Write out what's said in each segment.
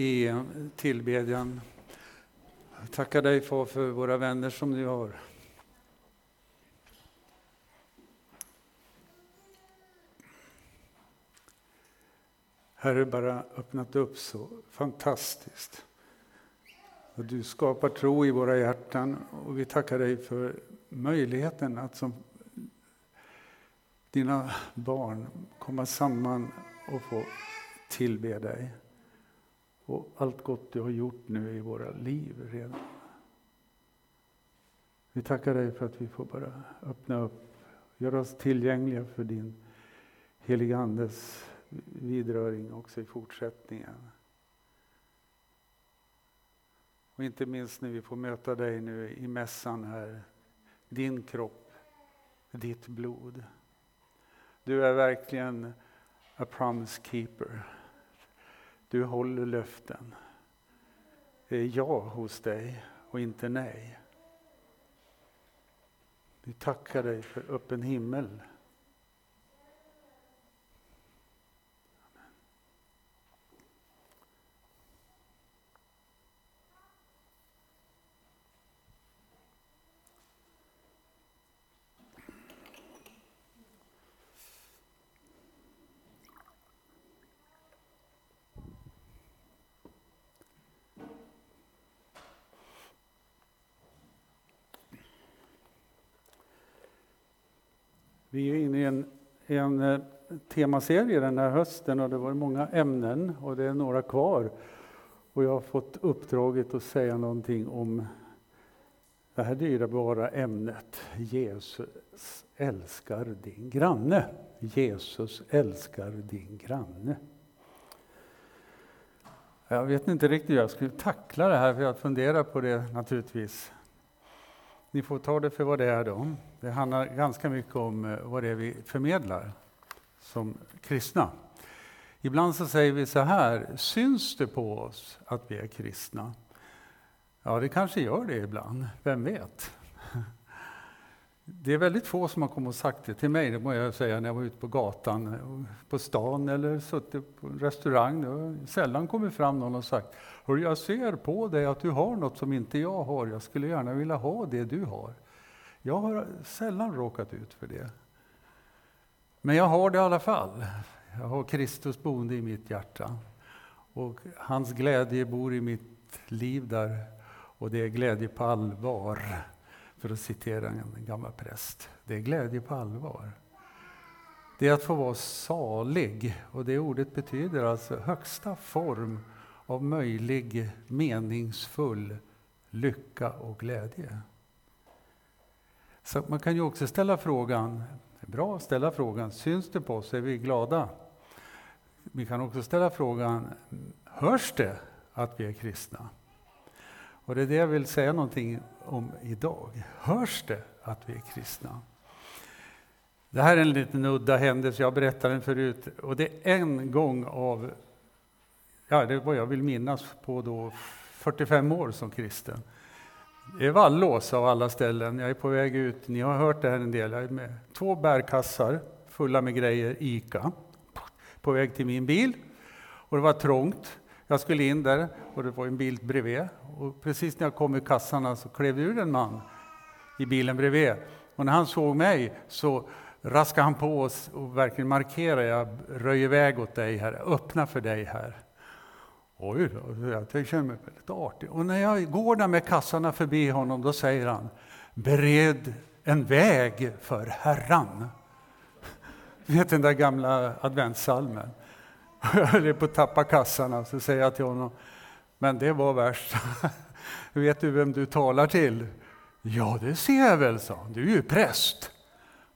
i tillbedjan. Jag tackar dig far för våra vänner som du har. Herre, bara öppnat upp så fantastiskt. Och du skapar tro i våra hjärtan och vi tackar dig för möjligheten att som dina barn komma samman och få tillbe dig och allt gott du har gjort nu i våra liv redan. Vi tackar dig för att vi får bara öppna upp, göra oss tillgängliga för din heliga Andes vidröring också i fortsättningen. Och inte minst när vi får möta dig nu i mässan här, din kropp, ditt blod. Du är verkligen a promise keeper. Du håller löften. Det är ja hos dig och inte nej. Vi tackar dig för öppen himmel. Vi är inne i en, en eh, temaserie den här hösten och det var många ämnen och det är några kvar. Och jag har fått uppdraget att säga någonting om det här dyrbara ämnet. Jesus älskar din granne. Jesus älskar din granne. Jag vet inte riktigt hur jag skulle tackla det här, för jag funderar på det naturligtvis. Ni får ta det för vad det är då. Det handlar ganska mycket om eh, vad det är vi förmedlar som kristna. Ibland så säger vi så här, syns det på oss att vi är kristna? Ja, det kanske gör det ibland, vem vet? Det är väldigt få som har kommit och sagt det till mig, det må jag säga, när jag var ute på gatan, på stan eller suttit på en restaurang. Det har sällan kommit fram någon och sagt, Hör, jag ser på dig att du har något som inte jag har, jag skulle gärna vilja ha det du har. Jag har sällan råkat ut för det. Men jag har det i alla fall. Jag har Kristus boende i mitt hjärta. Och hans glädje bor i mitt liv där. Och det är glädje på allvar. För att citera en gammal präst. Det är glädje på allvar. Det är att få vara salig. Och det ordet betyder alltså högsta form av möjlig meningsfull lycka och glädje. Så man kan ju också ställa frågan, bra att ställa frågan, syns det på oss, är vi glada? Vi kan också ställa frågan, hörs det att vi är kristna? Och det är det jag vill säga någonting om idag. Hörs det att vi är kristna? Det här är en liten udda händelse, jag berättade den förut. Och det är en gång av, ja det är vad jag vill minnas på då 45 år som kristen. Det är Vallås av alla ställen. Jag är på väg ut. Ni har hört det här en del. Jag är med två bärkassar fulla med grejer, ICA, på väg till min bil. Och det var trångt. Jag skulle in där och det var en bil bredvid. Och precis när jag kom i kassarna så klev det ur en man i bilen bredvid. Och när han såg mig så raskade han på oss och verkligen markerade, jag röjer väg åt dig här, öppna för dig här. Oj då, jag känner mig väldigt artig. Och när jag går där med kassarna förbi honom, då säger han, bered en väg för Herran. Du vet den där gamla adventssalmen? Jag höll på att tappa kassarna, så alltså, säger jag till honom, men det var värst. Vet du vem du talar till? Ja, det ser jag väl, sa han. Du är ju präst.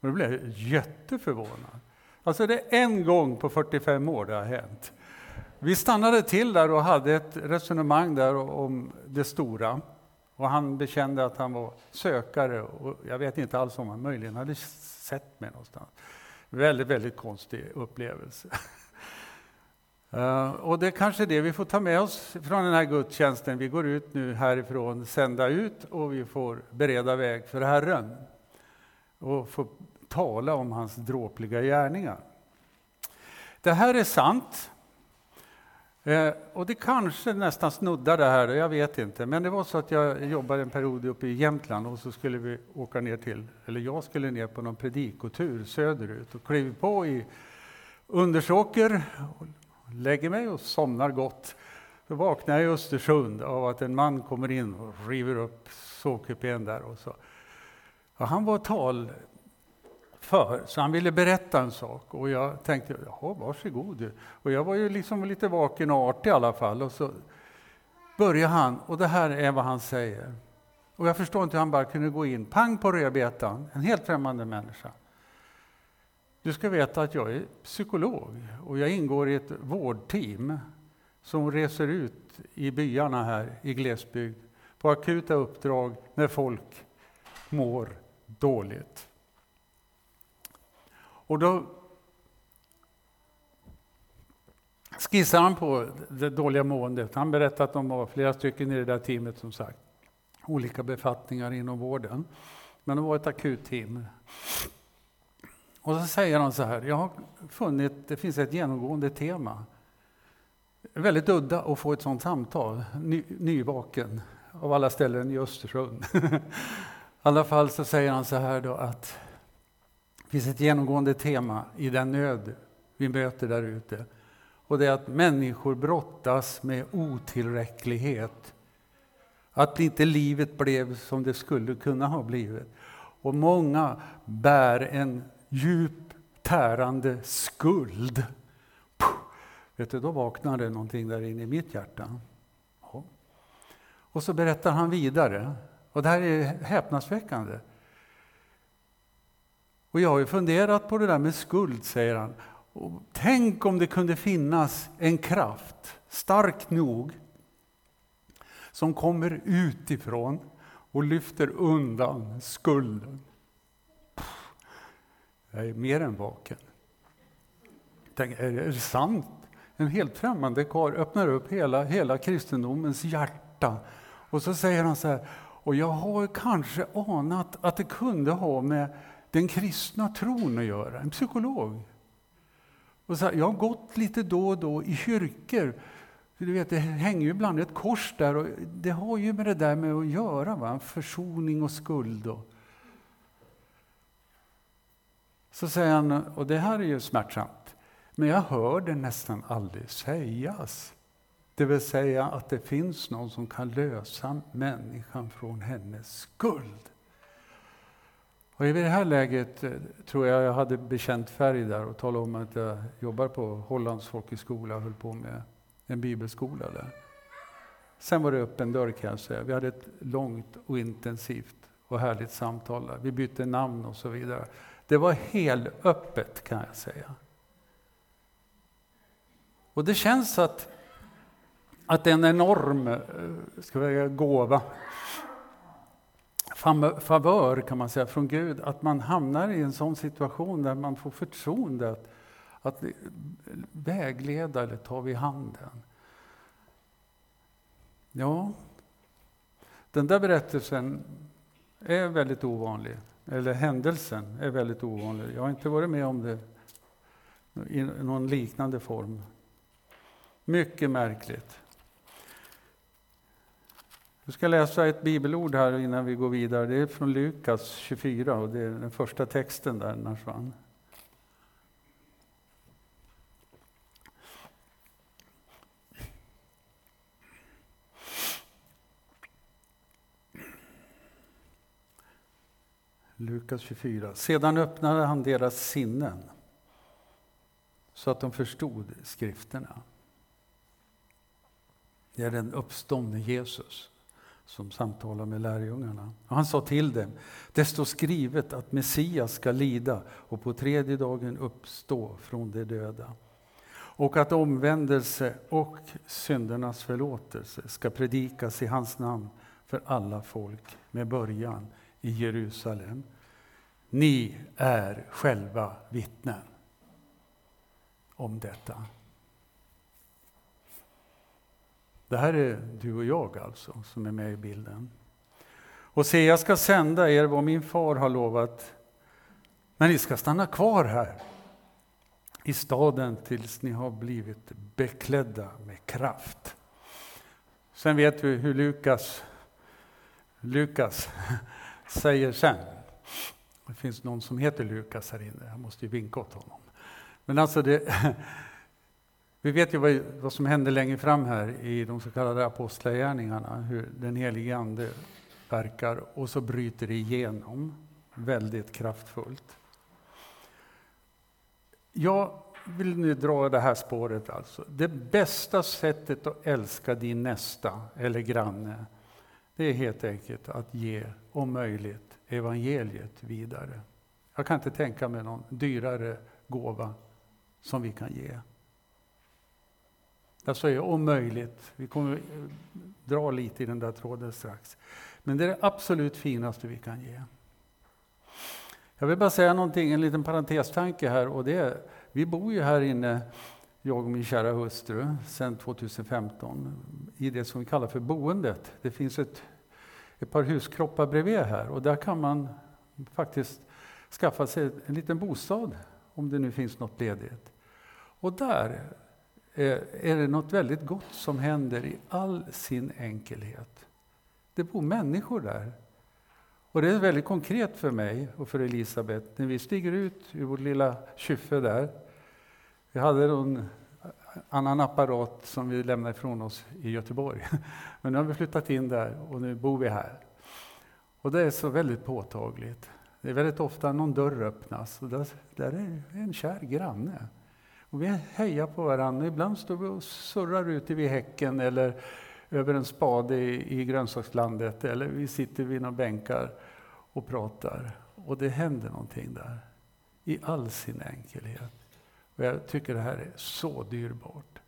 Och då blev jag jätteförvånad. Alltså det är en gång på 45 år det har hänt. Vi stannade till där och hade ett resonemang där om det stora. Och han bekände att han var sökare och jag vet inte alls om han möjligen hade sett mig någonstans. Väldigt, väldigt konstig upplevelse. Uh, och det är kanske det vi får ta med oss från den här gudstjänsten. Vi går ut nu härifrån, sända ut och vi får bereda väg för Herren. Och få tala om hans dråpliga gärningar. Det här är sant. Eh, och det kanske nästan snuddar det här, jag vet inte. Men det var så att jag jobbade en period uppe i Jämtland och så skulle vi åka ner till, eller jag skulle ner på någon predikotur söderut och klev på i Undersåker, lägger mig och somnar gott. Då vaknar jag i Östersund av att en man kommer in och river upp sovkupén där. Och så. Och han var tal för, så han ville berätta en sak. Och jag tänkte, jaha, varsågod. Och jag var ju liksom lite vaken och artig i alla fall. Och så börjar han, och det här är vad han säger. Och jag förstår inte hur han bara kunde gå in, pang på rödbetan, en helt främmande människa. Du ska veta att jag är psykolog och jag ingår i ett vårdteam som reser ut i byarna här i glesbygd på akuta uppdrag när folk mår dåligt. Och då skissar han på det dåliga måendet. Han berättade att de var flera stycken i det där teamet som sagt. Olika befattningar inom vården. Men det var ett akut team. Och så säger han så här, jag har funnit, det finns ett genomgående tema. Väldigt udda att få ett sådant samtal, ny, nyvaken, av alla ställen i Östersund. I alla fall så säger han så här då att det finns ett genomgående tema i den nöd vi möter där ute. Och det är att människor brottas med otillräcklighet. Att inte livet blev som det skulle kunna ha blivit. Och många bär en djup tärande skuld. Puh, vet du, då vaknade någonting där inne i mitt hjärta. Ja. Och så berättar han vidare, och det här är häpnadsväckande. Och jag har ju funderat på det där med skuld, säger han. Och tänk om det kunde finnas en kraft, stark nog, som kommer utifrån och lyfter undan skulden. Jag är mer än vaken. Tänk, är det sant? En helt främmande karl öppnar upp hela, hela kristendomens hjärta. Och så säger han så här, och jag har kanske anat att det kunde ha med den kristna tron att göra, en psykolog. Och så här, jag har gått lite då och då i kyrkor. Du vet, det hänger ju ibland ett kors där och det har ju med det där med att göra, va? försoning och skuld. Och, så säger han, och det här är ju smärtsamt, men jag hör det nästan aldrig sägas. Det vill säga att det finns någon som kan lösa människan från hennes skuld. Och I det här läget eh, tror jag jag hade bekänt färg där och talat om att jag jobbar på Hollands folkhögskola och höll på med en bibelskola där. Sen var det öppen dörr kan jag säga. Vi hade ett långt och intensivt och härligt samtal där. Vi bytte namn och så vidare. Det var helöppet kan jag säga. Och det känns att, att det är en enorm eh, ska jag säga, gåva, favör kan man säga från Gud, att man hamnar i en sån situation där man får förtroende att, att vägleda eller ta vid handen. Ja, den där berättelsen är väldigt ovanlig eller händelsen, är väldigt ovanlig. Jag har inte varit med om det i någon liknande form. Mycket märkligt. Jag ska läsa ett bibelord här innan vi går vidare. Det är från Lukas 24 och det är den första texten där, Narsvan. Lukas 24. Sedan öppnade han deras sinnen så att de förstod skrifterna. Det är den uppståndne Jesus som samtalar med lärjungarna. Och han sa till dem, det står skrivet att Messias ska lida och på tredje dagen uppstå från de döda. Och att omvändelse och syndernas förlåtelse ska predikas i hans namn för alla folk med början i Jerusalem. Ni är själva vittnen om detta. Det här är du och jag alltså, som är med i bilden. Och se, jag ska sända er vad min far har lovat, men ni ska stanna kvar här. i staden tills ni har blivit beklädda med kraft. Sen vet vi hur Lukas, Lukas säger sen. Det finns någon som heter Lukas här inne, jag måste ju vinka åt honom. Men alltså det, vi vet ju vad, vad som händer längre fram här i de så kallade apostlagärningarna, hur den helige Ande verkar och så bryter det igenom väldigt kraftfullt. Jag vill nu dra det här spåret alltså. Det bästa sättet att älska din nästa eller granne, det är helt enkelt att ge, om möjligt, evangeliet vidare. Jag kan inte tänka mig någon dyrare gåva som vi kan ge. Jag säger om möjligt, vi kommer dra lite i den där tråden strax. Men det är det absolut finaste vi kan ge. Jag vill bara säga någonting, en liten parentestanke här och det är, vi bor ju här inne, jag och min kära hustru, sedan 2015 i det som vi kallar för boendet. Det finns ett, ett par huskroppar bredvid här och där kan man faktiskt skaffa sig en liten bostad om det nu finns något ledigt. Och där eh, är det något väldigt gott som händer i all sin enkelhet. Det bor människor där. Och det är väldigt konkret för mig och för Elisabet när vi stiger ut ur vårt lilla kyffe där. Vi hade en annan apparat som vi lämnade ifrån oss i Göteborg. Men nu har vi flyttat in där och nu bor vi här. Och det är så väldigt påtagligt. Det är väldigt ofta någon dörr öppnas och där, där är en kär granne. Och vi hejar på varandra. Ibland står vi och surrar ute vid häcken eller över en spade i, i grönsakslandet eller vi sitter vid några bänkar och pratar. Och det händer någonting där. I all sin enkelhet. Och jag tycker det här är så dyrbart.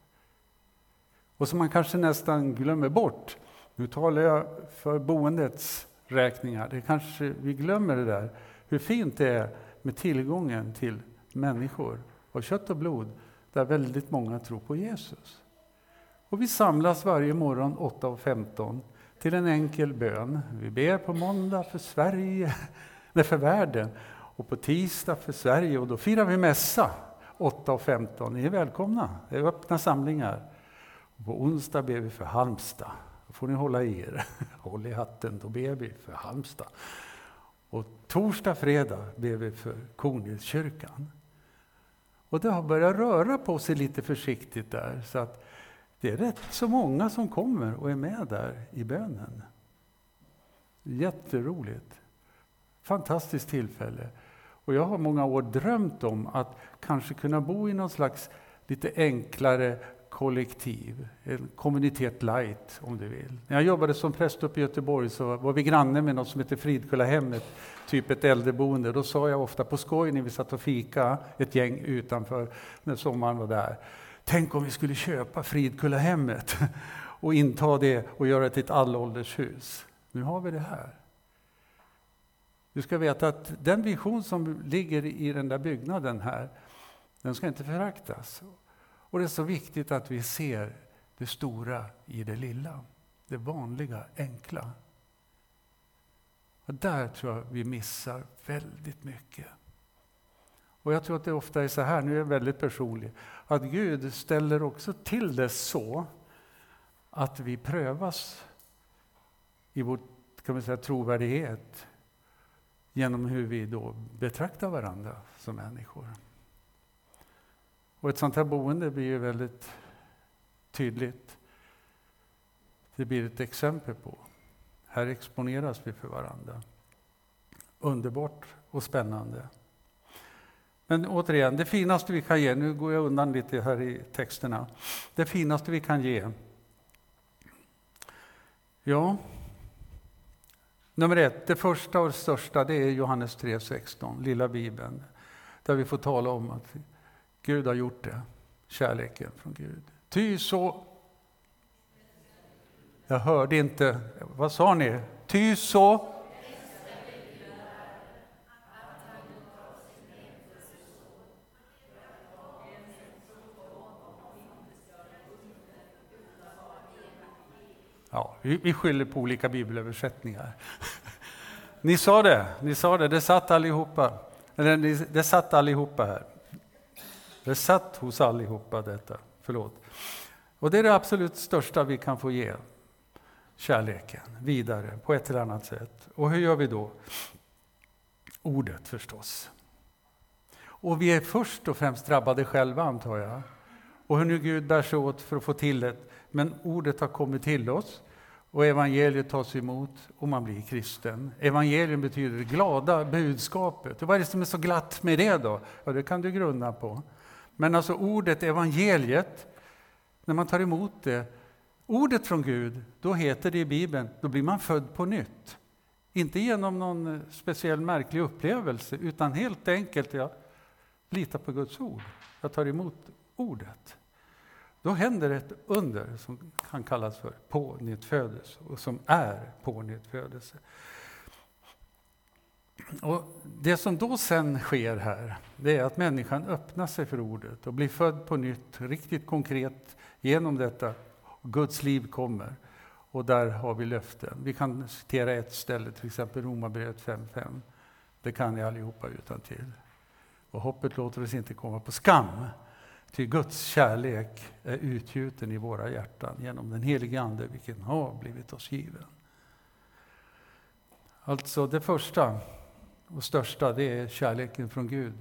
Och som man kanske nästan glömmer bort. Nu talar jag för boendets räkningar. Det kanske vi glömmer det där. Hur fint det är med tillgången till människor av kött och blod där väldigt många tror på Jesus. Och vi samlas varje morgon 8.15 till en enkel bön. Vi ber på måndag för Sverige, nej för världen, och på tisdag för Sverige och då firar vi mässa 8.15. Ni är välkomna, det är öppna samlingar. Och på onsdag ber vi för Halmstad. Då får ni hålla i er. Håll i hatten, då ber vi för Halmstad. Och torsdag, fredag ber vi för Kornhillskyrkan. Och det har börjat röra på sig lite försiktigt där. Så att det är rätt så många som kommer och är med där i bönen. Jätteroligt. Fantastiskt tillfälle. Och jag har många år drömt om att kanske kunna bo i någon slags lite enklare kollektiv, en kommunitet light om du vill. När jag jobbade som präst uppe i Göteborg så var vi granne med något som heter Fridkullahemmet, typ ett äldreboende. Då sa jag ofta på skoj när vi satt och fika, ett gäng utanför, när sommaren var där. Tänk om vi skulle köpa Fridkullahemmet och inta det och göra det till ett allåldershus. Nu har vi det här. Du ska veta att den vision som ligger i den där byggnaden här, den ska inte föraktas. Och det är så viktigt att vi ser det stora i det lilla. Det vanliga, enkla. Och där tror jag vi missar väldigt mycket. Och jag tror att det ofta är så här, nu är jag väldigt personlig, att Gud ställer också till det så att vi prövas i vår kan vi säga, trovärdighet genom hur vi då betraktar varandra som människor. Och ett sånt här boende blir ju väldigt tydligt. Det blir ett exempel på. Här exponeras vi för varandra. Underbart och spännande. Men återigen, det finaste vi kan ge, nu går jag undan lite här i texterna. Det finaste vi kan ge. Ja, nummer ett, det första och det största, det är Johannes 3.16, lilla bibeln. Där vi får tala om att Gud har gjort det. Kärleken från Gud. Ty så... Jag hörde inte. Vad sa ni? Ty så... Ja, vi, vi skyller på olika bibelöversättningar. Ni sa det, ni sa det, det satt allihopa. Eller det satt allihopa här. Det satt hos allihopa detta. Förlåt. Och det är det absolut största vi kan få ge. Kärleken vidare på ett eller annat sätt. Och hur gör vi då? Ordet förstås. Och vi är först och främst drabbade själva antar jag. Och hur nu Gud bär sig åt för att få till det. Men ordet har kommit till oss och evangeliet tas emot och man blir kristen. Evangelium betyder glada budskapet. Och vad är det som är så glatt med det då? Ja, det kan du grunna på. Men alltså ordet evangeliet, när man tar emot det, ordet från Gud, då heter det i Bibeln, då blir man född på nytt. Inte genom någon speciell märklig upplevelse, utan helt enkelt, jag litar på Guds ord. Jag tar emot ordet. Då händer ett under som kan kallas för pånyttfödelse och som är pånyttfödelse. Och det som då sen sker här, det är att människan öppnar sig för ordet och blir född på nytt, riktigt konkret genom detta. Guds liv kommer. Och där har vi löften. Vi kan citera ett ställe, till exempel Romarbrevet 5.5. Det kan ni allihopa utan till. Och hoppet låter oss inte komma på skam. Ty Guds kärlek är utgjuten i våra hjärtan genom den helige Ande, vilken har blivit oss given. Alltså det första och största, det är kärleken från Gud.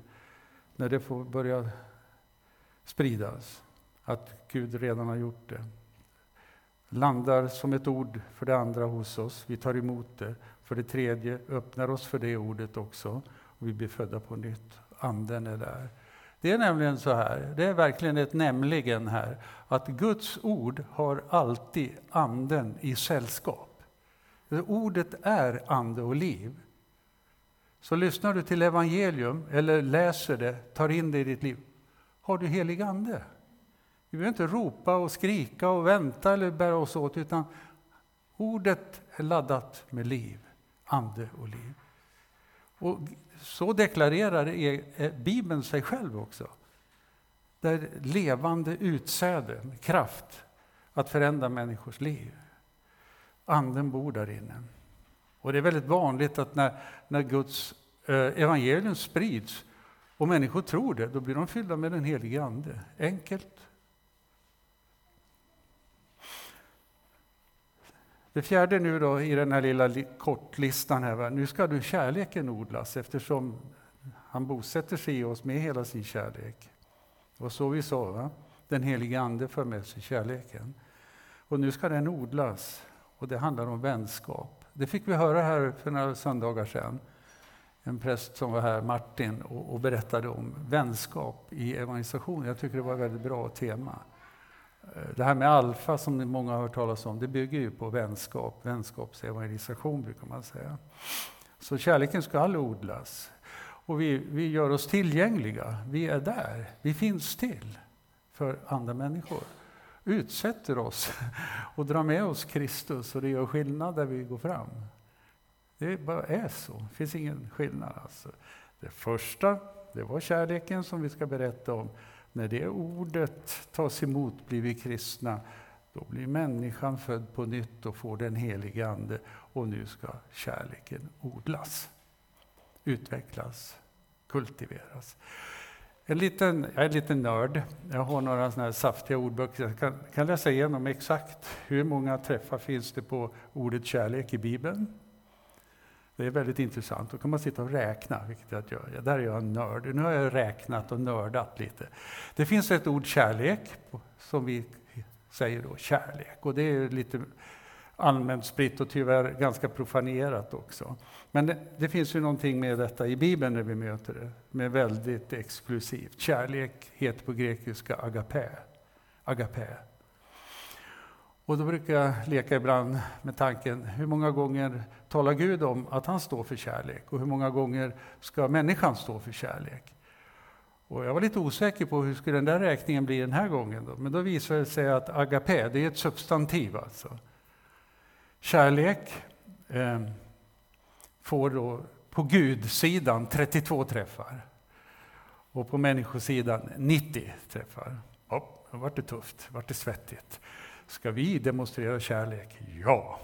När det får börja spridas, att Gud redan har gjort det. Landar som ett ord för det andra hos oss, vi tar emot det. För det tredje öppnar oss för det ordet också, och vi blir födda på nytt. Anden är där. Det är nämligen så här, det är verkligen ett nämligen här, att Guds ord har alltid anden i sällskap. Ordet är ande och liv. Så lyssnar du till evangelium eller läser det, tar in det i ditt liv, har du helig ande. Vi behöver inte ropa och skrika och vänta eller bära oss åt, utan ordet är laddat med liv, ande och liv. Och så deklarerar e, e, Bibeln sig själv också. Det levande utsäde, kraft att förändra människors liv. Anden bor där inne. Och det är väldigt vanligt att när, när Guds eh, evangelium sprids och människor tror det, då blir de fyllda med den helige Ande. Enkelt. Det fjärde nu då i den här lilla kortlistan här, nu ska du kärleken odlas eftersom han bosätter sig i oss med hela sin kärlek. Och så vi sa, va? den helige Ande för med sig kärleken. Och nu ska den odlas och det handlar om vänskap. Det fick vi höra här för några söndagar sedan. En präst som var här, Martin, och, och berättade om vänskap i evangelisation. Jag tycker det var ett väldigt bra tema. Eh, det här med alfa som många har hört talas om, det bygger ju på vänskap, vänskapsevangelisation brukar man säga. Så kärleken ska odlas. Och vi, vi gör oss tillgängliga, vi är där, vi finns till för andra människor. Utsätter oss och drar med oss Kristus och det gör skillnad där vi går fram. Det bara är så, det finns ingen skillnad. Alltså. Det första, det var kärleken som vi ska berätta om. När det ordet tas emot blir vi kristna. Då blir människan född på nytt och får den helige Ande. Och nu ska kärleken odlas, utvecklas, kultiveras. En liten, jag är en liten nörd. Jag har några såna här saftiga ordböcker. Jag kan, kan läsa igenom exakt hur många träffar finns det på ordet kärlek i Bibeln. Det är väldigt intressant. Då kan man sitta och räkna, vilket jag gör. Där är jag en nörd. Nu har jag räknat och nördat lite. Det finns ett ord kärlek, som vi säger då kärlek. Och det är lite allmänt spritt och tyvärr ganska profanerat också. Men det, det, finns ju någonting med detta i Bibeln när vi möter det, med väldigt exklusivt. Kärlek heter på grekiska agape. agape. Och då brukar jag leka ibland med tanken, hur många gånger talar Gud om att han står för kärlek? Och hur många gånger ska människan stå för kärlek? Och jag var lite osäker på hur skulle den där räkningen bli den här gången. Då? Men då visade det sig att agape, det är ett substantiv alltså. Kärlek eh, får då på Gud-sidan 32 träffar. Och på människosidan 90 träffar. Ja, då vart det tufft, vart det svettigt. Ska vi demonstrera kärlek? Ja.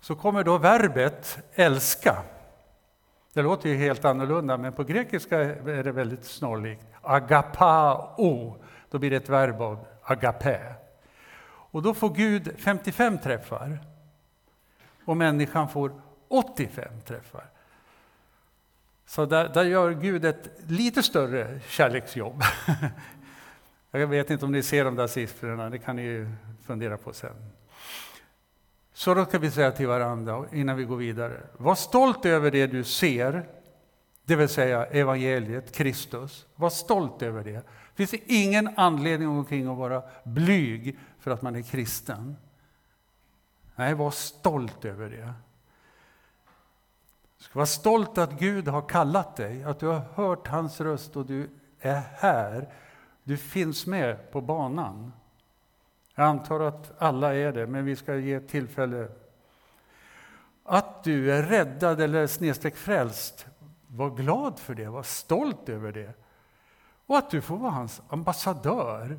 Så kommer då verbet älska. Det låter ju helt annorlunda, men på grekiska är det väldigt snarlikt. Agapao, då blir det ett verb av agape. Och då får Gud 55 träffar och människan får 85 träffar. Så där, där gör Gud ett lite större kärleksjobb. Jag vet inte om ni ser de där siffrorna, det kan ni fundera på sen. Så då ska vi säga till varandra innan vi går vidare. Var stolt över det du ser, det vill säga evangeliet, Kristus. Var stolt över det. Det finns ingen anledning omkring att vara blyg för att man är kristen. Nej, var stolt över det. Du ska vara stolt att Gud har kallat dig, att du har hört hans röst och du är här. Du finns med på banan. Jag antar att alla är det, men vi ska ge tillfälle. Att du är räddad eller snedstreck frälst, var glad för det, var stolt över det. Och att du får vara hans ambassadör.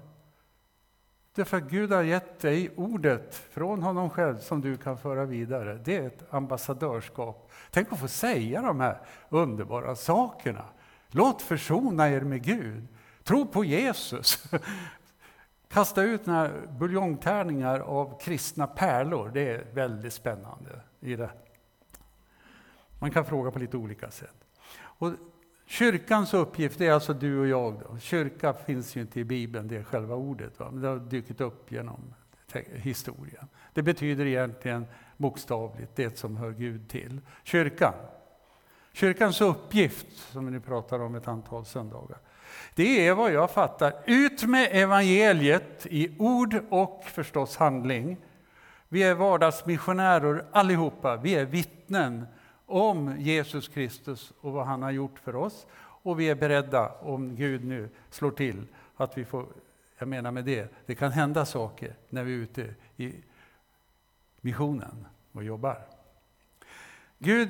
Därför att Gud har gett dig ordet från honom själv som du kan föra vidare. Det är ett ambassadörskap. Tänk att få säga de här underbara sakerna. Låt försona er med Gud. Tro på Jesus. Kasta ut några buljongtärningar av kristna pärlor. Det är väldigt spännande. i det. Man kan fråga på lite olika sätt. Och kyrkans uppgift är alltså du och jag. Då. Kyrka finns ju inte i Bibeln, det är själva ordet. Va? Men det har dykt upp genom historien. Det betyder egentligen bokstavligt det som hör Gud till. Kyrkan. Kyrkans uppgift, som vi nu pratar om ett antal söndagar, det är vad jag fattar, ut med evangeliet i ord och förstås handling. Vi är vardagsmissionärer allihopa, vi är vittnen om Jesus Kristus och vad han har gjort för oss. Och vi är beredda, om Gud nu slår till, att vi får, jag menar med det, det kan hända saker när vi är ute i missionen och jobbar. Gud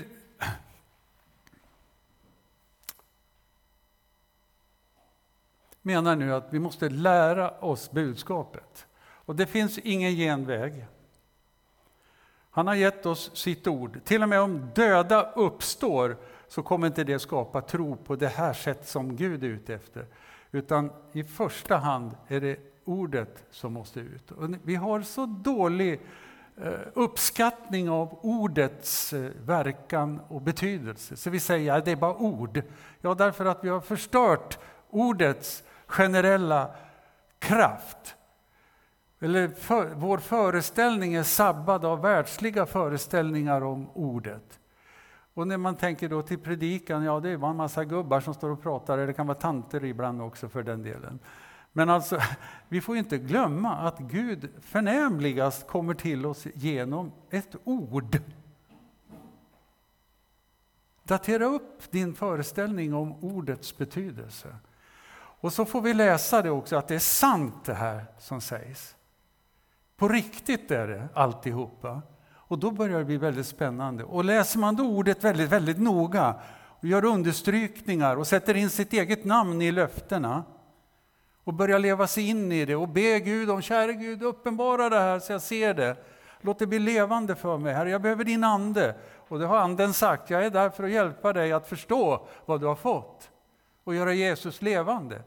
menar nu att vi måste lära oss budskapet. Och det finns ingen genväg. Han har gett oss sitt ord. Till och med om döda uppstår så kommer inte det skapa tro på det här sätt som Gud är ute efter. Utan i första hand är det ordet som måste ut. Och vi har så dålig eh, uppskattning av ordets eh, verkan och betydelse. Så vi säger att det är bara ord. Ja, därför att vi har förstört ordets generella kraft. Eller för, vår föreställning är sabbad av världsliga föreställningar om ordet. Och när man tänker då till predikan, ja det är en massa gubbar som står och pratar, eller det kan vara tanter ibland också för den delen. Men alltså, vi får inte glömma att Gud förnämligast kommer till oss genom ett ord. Datera upp din föreställning om ordets betydelse. Och så får vi läsa det också, att det är sant det här som sägs. På riktigt är det alltihopa. Och då börjar det bli väldigt spännande. Och läser man då ordet väldigt, väldigt noga och gör understrykningar och sätter in sitt eget namn i löftena och börjar leva sig in i det och be Gud om, käre Gud, uppenbara det här så jag ser det. Låt det bli levande för mig, Herre, jag behöver din ande. Och det har anden sagt, jag är där för att hjälpa dig att förstå vad du har fått och göra Jesus levande.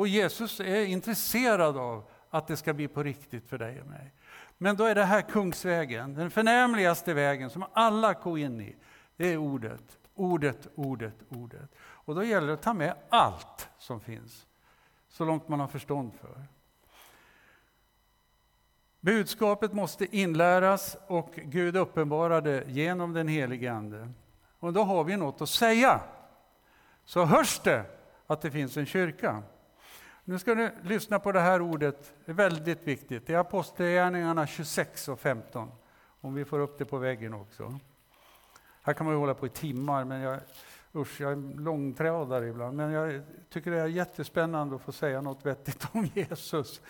Och Jesus är intresserad av att det ska bli på riktigt för dig och mig. Men då är det här kungsvägen, den förnämligaste vägen som alla går in i. Det är ordet, ordet, ordet, ordet. Och då gäller det att ta med allt som finns, så långt man har förstånd för. Budskapet måste inläras och Gud uppenbarar det genom den helige Ande. Och då har vi något att säga. Så hörs det att det finns en kyrka. Nu ska ni lyssna på det här ordet, det är väldigt viktigt. Det är Apostlagärningarna 26 och 15. Om vi får upp det på väggen också. Här kan man ju hålla på i timmar, men jag, usch, jag är långtradare ibland. Men jag tycker det är jättespännande att få säga något vettigt om Jesus.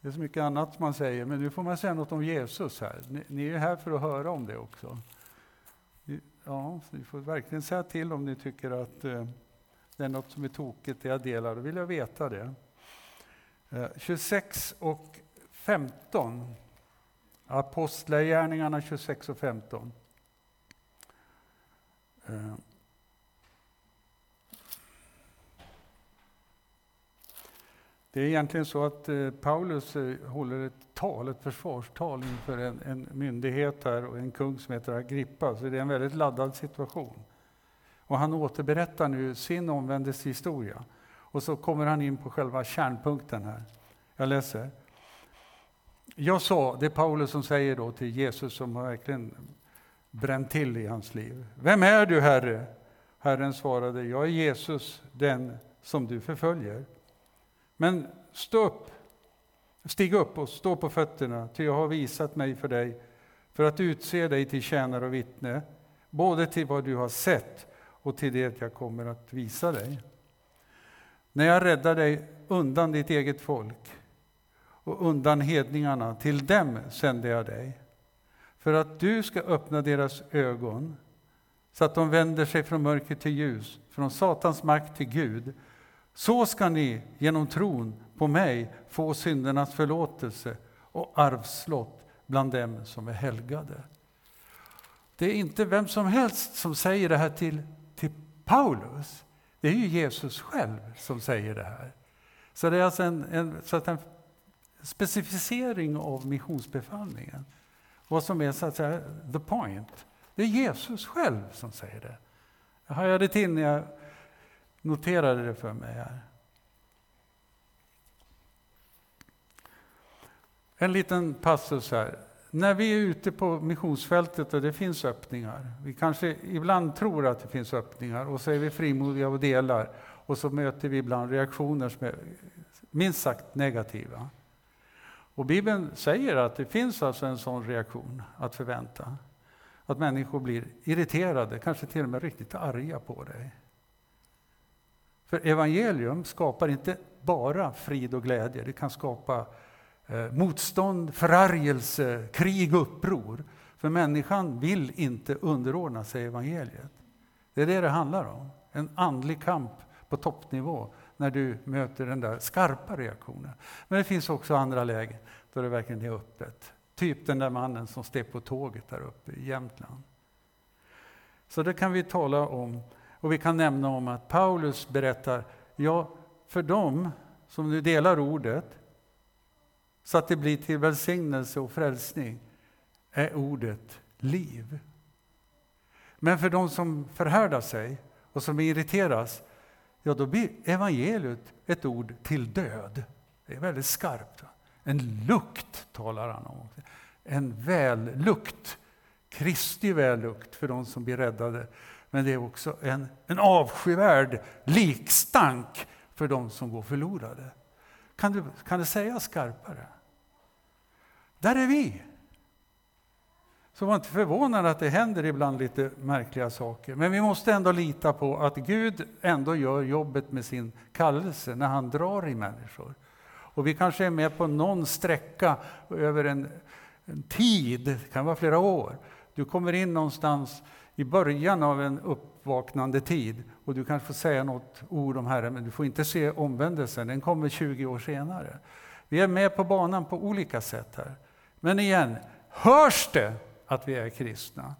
Det är så mycket annat man säger, men nu får man säga något om Jesus här. Ni, ni är här för att höra om det också. Ja, ni får verkligen säga till om ni tycker att eh, det är något som är tokigt det jag delar, då vill jag veta det. Eh, 26 och 15. Apostlagärningarna 26 och 15. Eh. Det är egentligen så att eh, Paulus håller ett tal, ett försvarstal inför en, en myndighet här och en kung som heter Agrippa, så det är en väldigt laddad situation. Och han återberättar nu sin omvändelsehistoria. Och så kommer han in på själva kärnpunkten här. Jag läser. Jag sa, det är Paulus som säger då till Jesus som har verkligen bränt till i hans liv. Vem är du, Herre? Herren svarade, jag är Jesus, den som du förföljer. Men stå upp, stig upp och stå på fötterna, ty jag har visat mig för dig för att utse dig till tjänare och vittne, både till vad du har sett och till det jag kommer att visa dig. När jag räddar dig undan ditt eget folk och undan hedningarna, till dem sände jag dig, för att du ska öppna deras ögon så att de vänder sig från mörker till ljus, från Satans makt till Gud. Så ska ni genom tron på mig få syndernas förlåtelse och arvslott bland dem som är helgade. Det är inte vem som helst som säger det här till, till Paulus. Det är ju Jesus själv som säger det här. Så det är alltså en, en, så att en specificering av missionsbefallningen. Vad som är så att säga the point. Det är Jesus själv som säger det. Jag hajade till när jag noterade det för mig här. En liten passus här. När vi är ute på missionsfältet och det finns öppningar, vi kanske ibland tror att det finns öppningar och så är vi frimodiga och delar och så möter vi ibland reaktioner som är minst sagt negativa. Och Bibeln säger att det finns alltså en sån reaktion att förvänta. Att människor blir irriterade, kanske till och med riktigt arga på dig. För evangelium skapar inte bara frid och glädje, det kan skapa Eh, motstånd, förargelse, krig och uppror. För människan vill inte underordna sig evangeliet. Det är det det handlar om. En andlig kamp på toppnivå när du möter den där skarpa reaktionen. Men det finns också andra lägen då det verkligen är öppet. Typ den där mannen som steg på tåget där uppe i Jämtland. Så det kan vi tala om. Och vi kan nämna om att Paulus berättar, ja, för dem som nu delar ordet, så att det blir till välsignelse och frälsning, är ordet liv. Men för de som förhärdar sig och som irriteras, ja då blir evangeliet ett ord till död. Det är väldigt skarpt. En lukt talar han om. En vällukt, Kristi vällukt för de som blir räddade. Men det är också en, en avskyvärd likstank för de som går förlorade. Kan du, kan du säga skarpare? Där är vi. Så var inte förvånad att det händer ibland lite märkliga saker. Men vi måste ändå lita på att Gud ändå gör jobbet med sin kallelse när han drar i människor. Och vi kanske är med på någon sträcka över en, en tid, det kan vara flera år. Du kommer in någonstans i början av en uppvaknande tid och du kanske får säga något ord om Herren, men du får inte se omvändelsen, den kommer 20 år senare. Vi är med på banan på olika sätt här. Men igen, hörs det att vi är kristna?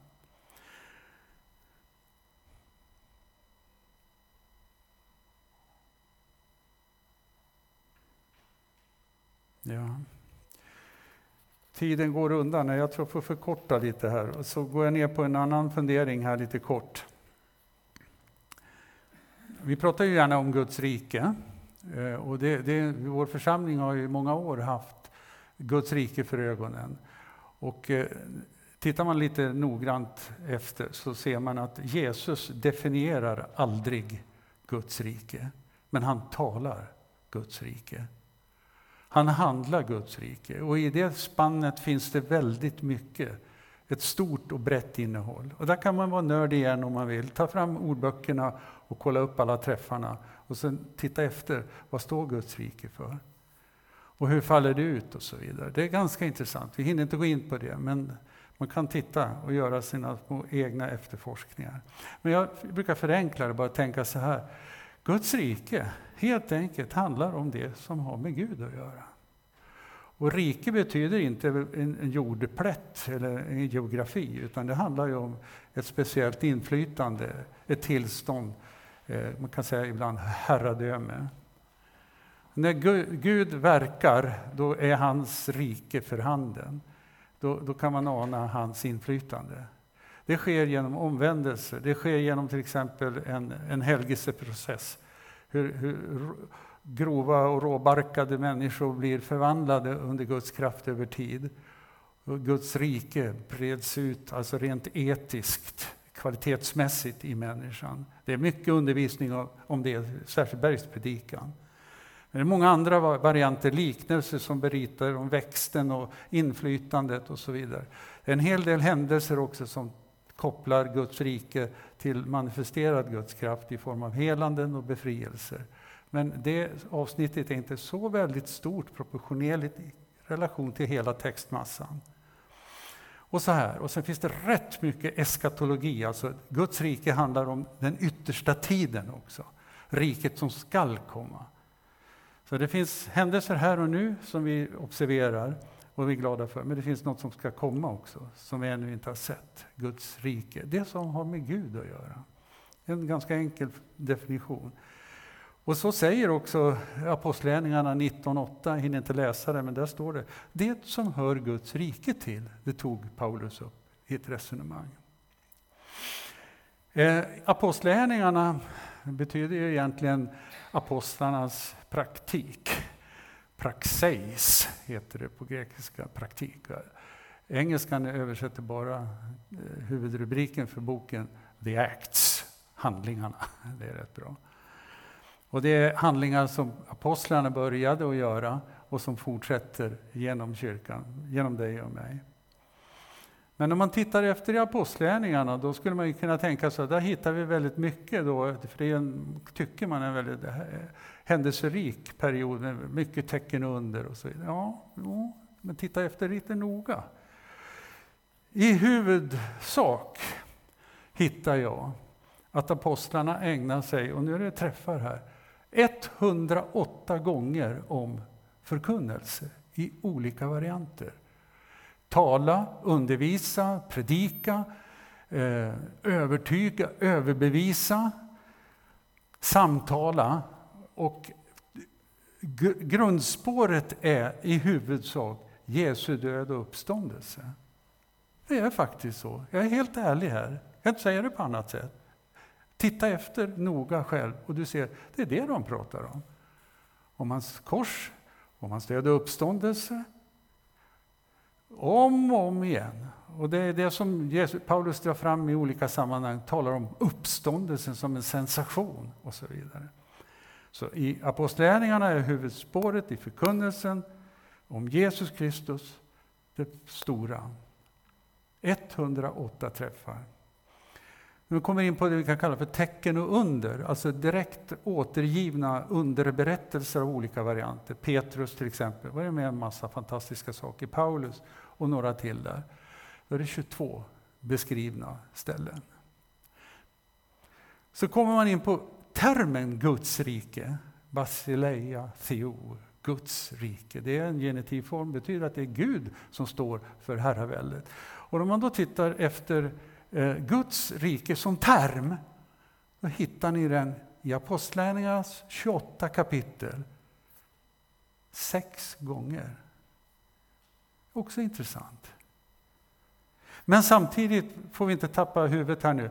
Ja. Tiden går undan, jag tror jag får förkorta lite här. Och så går jag ner på en annan fundering här lite kort. Vi pratar ju gärna om Guds rike. Eh, och det, det, vår församling har i många år haft Guds rike för ögonen. Och eh, tittar man lite noggrant efter så ser man att Jesus definierar aldrig Guds rike, men han talar Guds rike. Han handlar Guds rike och i det spannet finns det väldigt mycket. Ett stort och brett innehåll. Och där kan man vara nörd igen om man vill. Ta fram ordböckerna och kolla upp alla träffarna och sen titta efter. Vad står Guds rike för? Och hur faller det ut och så vidare. Det är ganska intressant. Vi hinner inte gå in på det, men man kan titta och göra sina egna efterforskningar. Men jag brukar förenkla det, bara tänka så här. Guds rike helt enkelt handlar om det som har med Gud att göra. Och rike betyder inte en, jordplätt eller en geografi, utan det handlar ju om ett speciellt inflytande, ett tillstånd, eh, man kan säga ibland herradöme. När Gud verkar, då är hans rike för handen. Då, då kan man ana hans inflytande. Det sker genom omvändelse, det sker genom till exempel en, en helgelseprocess. Hur, hur grova och råbarkade människor blir förvandlade under Guds kraft över tid. Och Guds rike breds ut, alltså rent etiskt, kvalitetsmässigt i människan. Det är mycket undervisning om det, särskilt bergspredikan. Men det är många andra varianter, liknelser som beritar om växten och inflytandet och så vidare. Det är en hel del händelser också som kopplar Guds rike till manifesterad Guds kraft i form av helanden och befrielser. Men det avsnittet är inte så väldigt stort proportionerligt i relation till hela textmassan. Och så här, och sen finns det rätt mycket eskatologi, alltså Guds rike handlar om den yttersta tiden också. Riket som skall komma. Så det finns händelser här och nu som vi observerar och vi är glada för. Men det finns något som ska komma också, som vi ännu inte har sett. Guds rike. Det som har med Gud att göra. En ganska enkel definition. Och så säger också Apostlagärningarna 19.8, jag hinner inte läsa det, men där står det. Det som hör Guds rike till, det tog Paulus upp i ett resonemang. Eh, Apostlagärningarna betyder ju egentligen apostlarnas praktik. Praxeis heter det på grekiska, praktik. Engelskan översätter bara eh, huvudrubriken för boken The Acts, handlingarna. Det är rätt bra. Och det är handlingar som apostlarna började att göra och som fortsätter genom kyrkan, genom dig och mig. Men om man tittar efter i apostlärningarna då skulle man kunna tänka sig att där hittar vi väldigt mycket då, för det är en, tycker man är en väldigt eh, händelserik period med mycket tecken under och så vidare. Ja, ja, men titta efter lite noga. I huvudsak hittar jag att apostlarna ägnar sig, och nu är det träffar här, 108 gånger om förkunnelse i olika varianter. Tala, undervisa, predika, eh, övertyga, överbevisa, samtala. Och grundspåret är i huvudsak Jesu död och uppståndelse. Det är faktiskt så. Jag är helt ärlig här. Jag kan inte säga det på annat sätt. Titta efter noga själv och du ser, det är det de pratar om. Om hans kors, om hans död och uppståndelse. Om och om igen. Och det är det som Paulus drar fram i olika sammanhang, talar om uppståndelsen som en sensation och så vidare. Så i Apostlagärningarna är huvudspåret i förkunnelsen om Jesus Kristus det stora. 108 träffar. Nu kommer vi in på det vi kan kalla för tecken och under, alltså direkt återgivna underberättelser av olika varianter. Petrus till exempel, var med en massa fantastiska saker. Paulus och några till där. Då är det 22 beskrivna ställen. Så kommer man in på termen Guds rike, Basileia Theo, Guds rike. Det är en genitivform, betyder att det är Gud som står för herraväldet. Och om man då tittar efter eh, Guds rike som term, då hittar ni den i Apostlagärningarnas 28 kapitel. Sex gånger. Också intressant. Men samtidigt får vi inte tappa huvudet här nu.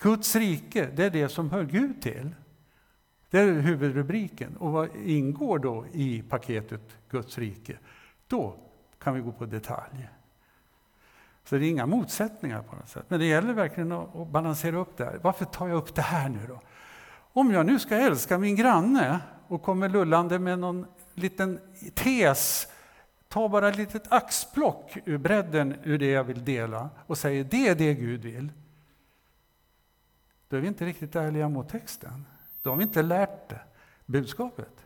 Guds rike, det är det som hör Gud till. Det är huvudrubriken. Och vad ingår då i paketet Guds rike? Då kan vi gå på detalj. Så det är inga motsättningar på något sätt. Men det gäller verkligen att balansera upp det här. Varför tar jag upp det här nu då? Om jag nu ska älska min granne och kommer lullande med någon liten tes, ta bara ett litet axplock ur bredden ur det jag vill dela och säger det är det Gud vill. Då är vi inte riktigt ärliga mot texten. Då har vi inte lärt det, budskapet.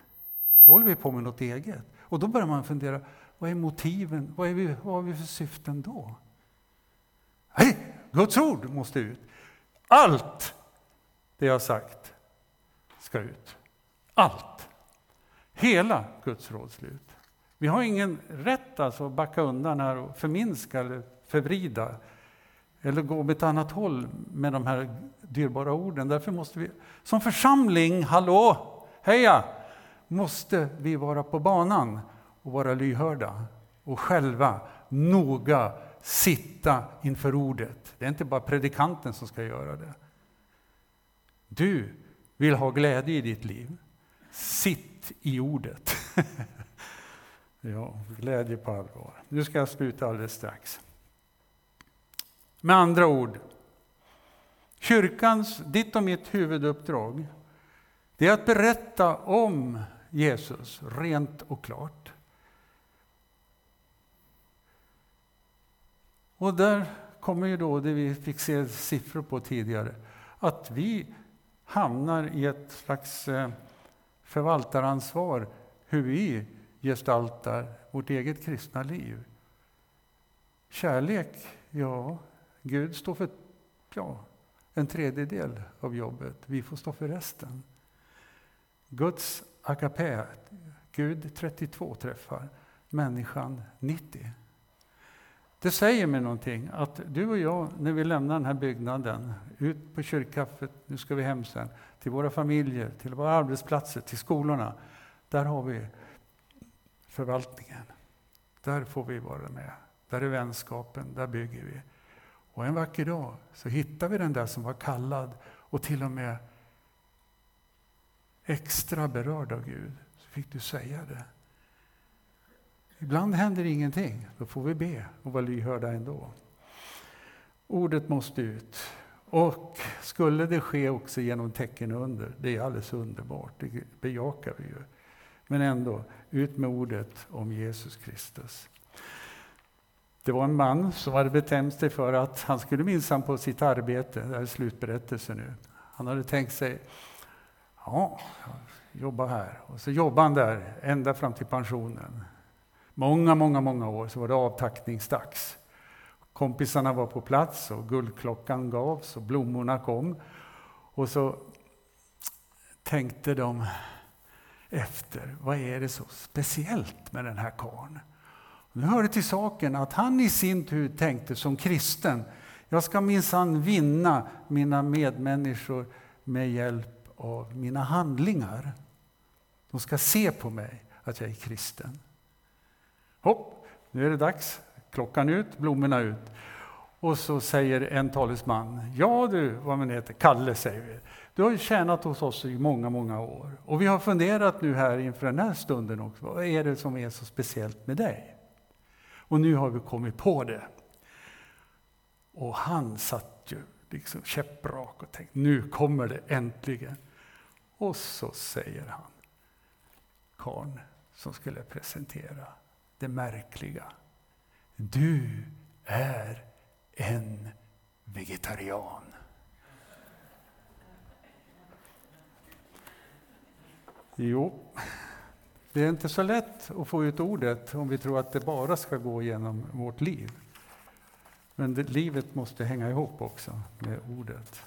Då håller vi på med något eget. Och då börjar man fundera, vad är motiven? Vad, är vi, vad har vi för syften då? Nej, Guds ord måste ut. Allt det jag har sagt ska ut. Allt. Hela Guds rådslut. Vi har ingen rätt alltså att backa undan här och förminska eller förvrida eller gå åt ett annat håll med de här dyrbara orden. Därför måste vi som församling, hallå, heja, måste vi vara på banan och vara lyhörda och själva noga sitta inför ordet. Det är inte bara predikanten som ska göra det. Du vill ha glädje i ditt liv. Sitt i ordet. ja, glädje på allvar. Nu ska jag sluta alldeles strax. Med andra ord, kyrkans, ditt och mitt huvuduppdrag, det är att berätta om Jesus rent och klart. Och där kommer ju då det vi fick se siffror på tidigare, att vi hamnar i ett slags eh, förvaltaransvar hur vi gestaltar vårt eget kristna liv. Kärlek, ja, Gud står för ja, en tredjedel av jobbet. Vi får stå för resten. Guds akapé, Gud 32 träffar, människan 90. Det säger mig någonting att du och jag, när vi lämnar den här byggnaden, ut på kyrkkaffet, nu ska vi hem sen, till våra familjer, till våra arbetsplatser, till skolorna. Där har vi förvaltningen. Där får vi vara med. Där är vänskapen, där bygger vi. Och en vacker dag så hittar vi den där som var kallad och till och med extra berörd av Gud. Så fick du säga det. Ibland händer ingenting. Då får vi be och vara lyhörda ändå. Ordet måste ut. Och skulle det ske också genom tecken under, det är alldeles underbart, det bejakar vi ju. Men ändå, ut med ordet om Jesus Kristus. Det var en man som hade bestämt sig för att han skulle minsann på sitt arbete, det här är slutberättelsen nu. Han hade tänkt sig, ja, jobba här. Och så jobbade han där ända fram till pensionen. Många, många, många år så var det avtackningsdags. Kompisarna var på plats och guldklockan gavs och blommorna kom. Och så tänkte de efter, vad är det så speciellt med den här karln? Nu hör det till saken att han i sin tur tänkte som kristen, jag ska minsann vinna mina medmänniskor med hjälp av mina handlingar. De ska se på mig att jag är kristen. Hopp, nu är det dags. Klockan ut, blommorna ut. Och så säger en talesman, ja du, vad man heter, Kalle säger vi. Du har ju tjänat hos oss i många, många år. Och vi har funderat nu här inför den här stunden också, vad är det som är så speciellt med dig? Och nu har vi kommit på det. Och han satt ju liksom käpprak och tänkte, nu kommer det äntligen. Och så säger han, karn som skulle presentera det märkliga. Du är en vegetarian. Jo, det är inte så lätt att få ut ordet om vi tror att det bara ska gå genom vårt liv. Men det, livet måste hänga ihop också med ordet.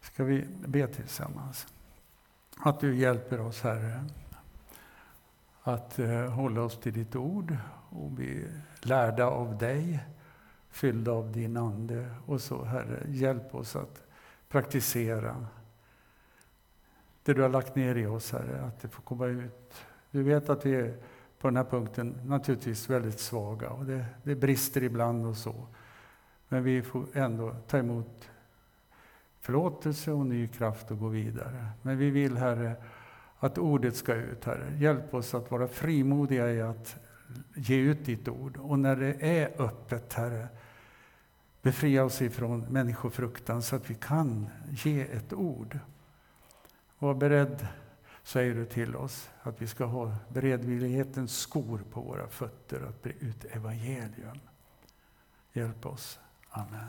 Ska vi be tillsammans? Att du hjälper oss, Herre, att eh, hålla oss till ditt ord och bli lärda av dig, fyllda av din Ande. Och så, Herre, hjälp oss att praktisera det du har lagt ner i oss, Herre, att det får komma ut. Du vet att vi är på den här punkten naturligtvis väldigt svaga och det, det brister ibland och så. Men vi får ändå ta emot förlåtelse och ny kraft och gå vidare. Men vi vill, Herre, att ordet ska ut, Herre. Hjälp oss att vara frimodiga i att ge ut ditt ord. Och när det är öppet, Herre, befria oss ifrån människofruktan så att vi kan ge ett ord. Var beredd, säger du till oss, att vi ska ha beredvillighetens skor på våra fötter att bre ut evangelium. Hjälp oss. Amen.